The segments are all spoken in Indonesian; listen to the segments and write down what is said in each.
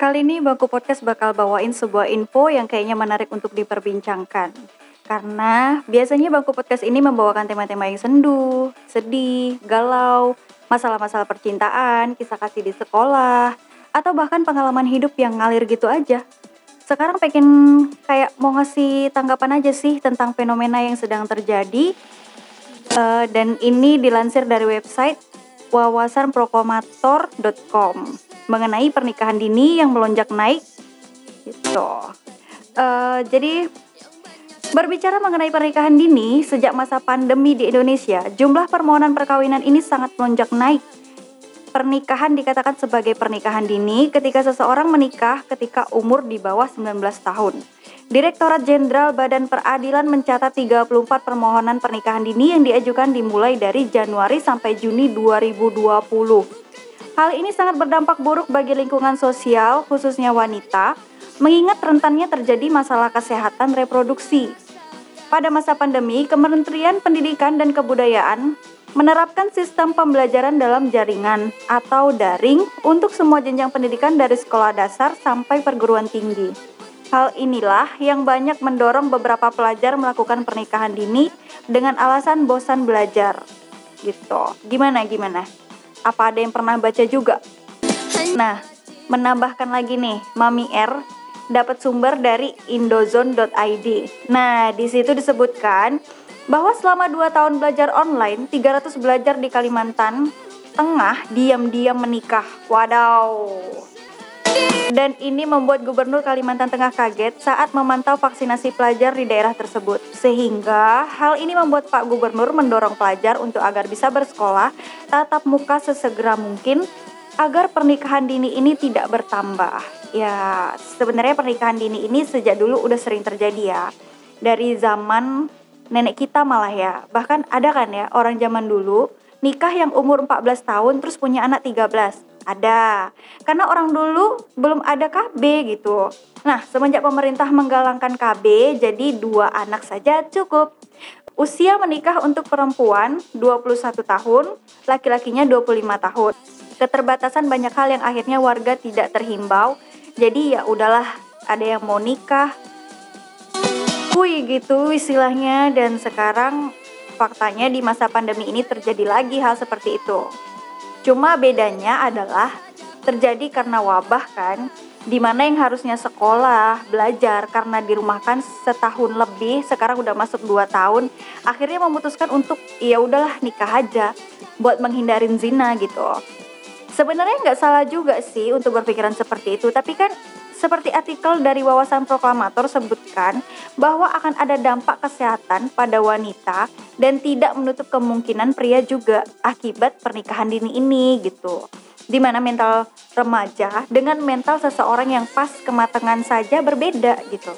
Kali ini Bangku Podcast bakal bawain sebuah info yang kayaknya menarik untuk diperbincangkan. Karena biasanya Bangku Podcast ini membawakan tema-tema yang sendu, sedih, galau, masalah-masalah percintaan, kisah kasih di sekolah, atau bahkan pengalaman hidup yang ngalir gitu aja. Sekarang pengen kayak mau ngasih tanggapan aja sih tentang fenomena yang sedang terjadi. Uh, dan ini dilansir dari website wawasanproklamator.com mengenai pernikahan dini yang melonjak naik gitu. Uh, jadi berbicara mengenai pernikahan dini sejak masa pandemi di Indonesia, jumlah permohonan perkawinan ini sangat melonjak naik. Pernikahan dikatakan sebagai pernikahan dini ketika seseorang menikah ketika umur di bawah 19 tahun. Direktorat Jenderal Badan Peradilan mencatat 34 permohonan pernikahan dini yang diajukan dimulai dari Januari sampai Juni 2020. Hal ini sangat berdampak buruk bagi lingkungan sosial, khususnya wanita, mengingat rentannya terjadi masalah kesehatan reproduksi. Pada masa pandemi, Kementerian Pendidikan dan Kebudayaan menerapkan sistem pembelajaran dalam jaringan atau daring untuk semua jenjang pendidikan dari sekolah dasar sampai perguruan tinggi. Hal inilah yang banyak mendorong beberapa pelajar melakukan pernikahan dini dengan alasan bosan belajar. Gitu. Gimana gimana? Apa ada yang pernah baca juga? Nah, menambahkan lagi nih, Mami R dapat sumber dari indozone.id. Nah, di situ disebutkan bahwa selama 2 tahun belajar online, 300 belajar di Kalimantan Tengah diam-diam menikah. Wadaw. Dan ini membuat Gubernur Kalimantan Tengah kaget saat memantau vaksinasi pelajar di daerah tersebut. Sehingga hal ini membuat Pak Gubernur mendorong pelajar untuk agar bisa bersekolah tatap muka sesegera mungkin agar pernikahan dini ini tidak bertambah. Ya, sebenarnya pernikahan dini ini sejak dulu udah sering terjadi ya. Dari zaman nenek kita malah ya. Bahkan ada kan ya orang zaman dulu nikah yang umur 14 tahun terus punya anak 13 ada. Karena orang dulu belum ada KB gitu. Nah, semenjak pemerintah menggalangkan KB, jadi dua anak saja cukup. Usia menikah untuk perempuan 21 tahun, laki-lakinya 25 tahun. Keterbatasan banyak hal yang akhirnya warga tidak terhimbau. Jadi ya udahlah, ada yang mau nikah. Kui gitu istilahnya dan sekarang faktanya di masa pandemi ini terjadi lagi hal seperti itu. Cuma bedanya adalah terjadi karena wabah kan, di mana yang harusnya sekolah, belajar karena dirumahkan setahun lebih, sekarang udah masuk dua tahun, akhirnya memutuskan untuk ya udahlah nikah aja buat menghindarin zina gitu. Sebenarnya nggak salah juga sih untuk berpikiran seperti itu, tapi kan seperti artikel dari Wawasan Proklamator sebutkan bahwa akan ada dampak kesehatan pada wanita dan tidak menutup kemungkinan pria juga akibat pernikahan dini ini gitu. Di mana mental remaja dengan mental seseorang yang pas kematangan saja berbeda gitu.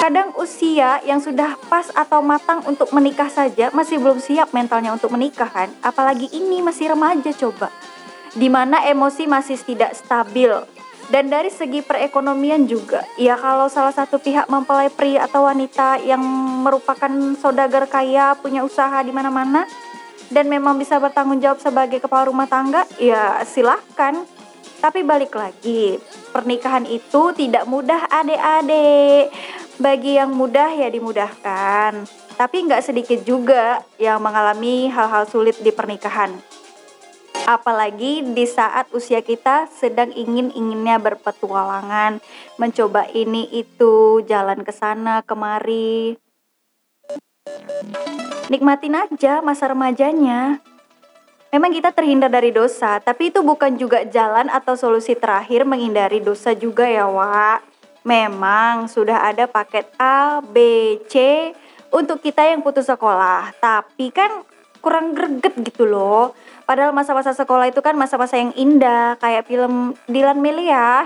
Kadang usia yang sudah pas atau matang untuk menikah saja masih belum siap mentalnya untuk menikah kan, apalagi ini masih remaja coba di mana emosi masih tidak stabil. Dan dari segi perekonomian juga, ya kalau salah satu pihak mempelai pria atau wanita yang merupakan saudagar kaya, punya usaha di mana-mana, dan memang bisa bertanggung jawab sebagai kepala rumah tangga, ya silahkan. Tapi balik lagi, pernikahan itu tidak mudah adik-adik. Bagi yang mudah ya dimudahkan. Tapi nggak sedikit juga yang mengalami hal-hal sulit di pernikahan apalagi di saat usia kita sedang ingin-inginnya berpetualangan, mencoba ini itu, jalan ke sana kemari. Nikmatin aja masa remajanya. Memang kita terhindar dari dosa, tapi itu bukan juga jalan atau solusi terakhir menghindari dosa juga ya, Wak. Memang sudah ada paket A, B, C untuk kita yang putus sekolah, tapi kan kurang greget gitu loh Padahal masa-masa sekolah itu kan masa-masa yang indah, kayak film Dilan Melia.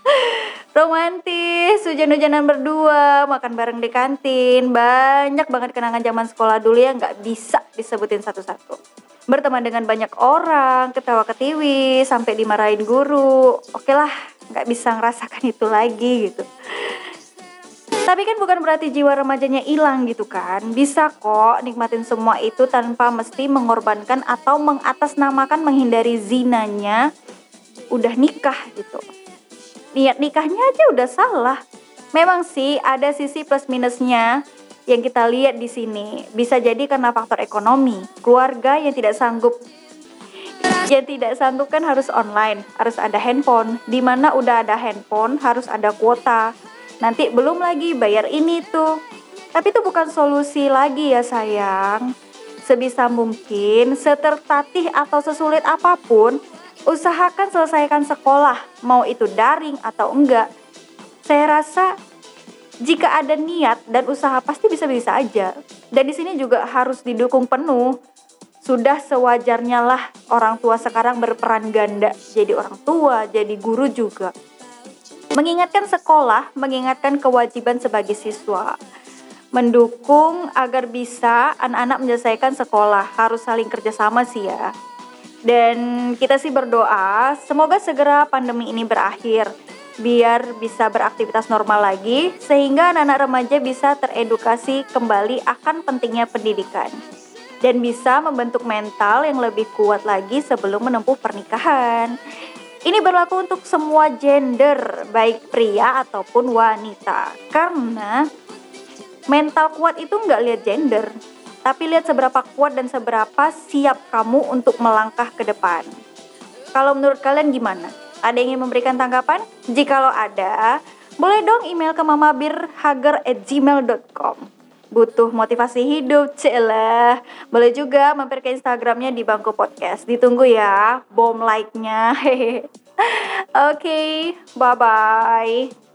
Romantis, hujan-hujanan berdua, makan bareng di kantin. Banyak banget kenangan zaman sekolah dulu yang nggak bisa disebutin satu-satu. Berteman dengan banyak orang, ketawa ketiwi, sampai dimarahin guru. Oke lah, nggak bisa ngerasakan itu lagi gitu. Tapi kan bukan berarti jiwa remajanya hilang gitu kan. Bisa kok nikmatin semua itu tanpa mesti mengorbankan atau mengatasnamakan menghindari zinanya udah nikah gitu. Niat nikahnya aja udah salah. Memang sih ada sisi plus minusnya yang kita lihat di sini. Bisa jadi karena faktor ekonomi, keluarga yang tidak sanggup yang tidak sanggup kan harus online, harus ada handphone. Di mana udah ada handphone harus ada kuota. Nanti belum lagi bayar ini tuh. Tapi itu bukan solusi lagi ya sayang. Sebisa mungkin, setertatih atau sesulit apa pun, usahakan selesaikan sekolah, mau itu daring atau enggak. Saya rasa jika ada niat dan usaha pasti bisa-bisa aja. Dan di sini juga harus didukung penuh. Sudah sewajarnya lah orang tua sekarang berperan ganda, jadi orang tua, jadi guru juga. Mengingatkan sekolah, mengingatkan kewajiban sebagai siswa. Mendukung agar bisa anak-anak menyelesaikan sekolah. Harus saling kerjasama sih ya. Dan kita sih berdoa semoga segera pandemi ini berakhir. Biar bisa beraktivitas normal lagi sehingga anak-anak remaja bisa teredukasi kembali akan pentingnya pendidikan. Dan bisa membentuk mental yang lebih kuat lagi sebelum menempuh pernikahan. Ini berlaku untuk semua gender, baik pria ataupun wanita. Karena mental kuat itu nggak lihat gender, tapi lihat seberapa kuat dan seberapa siap kamu untuk melangkah ke depan. Kalau menurut kalian gimana? Ada yang ingin memberikan tanggapan? Jikalau ada, boleh dong email ke mamabirhager@gmail.com butuh motivasi hidup, celah. Boleh juga mampir ke Instagramnya di Bangku Podcast. Ditunggu ya, bom like-nya. Oke, okay, bye-bye.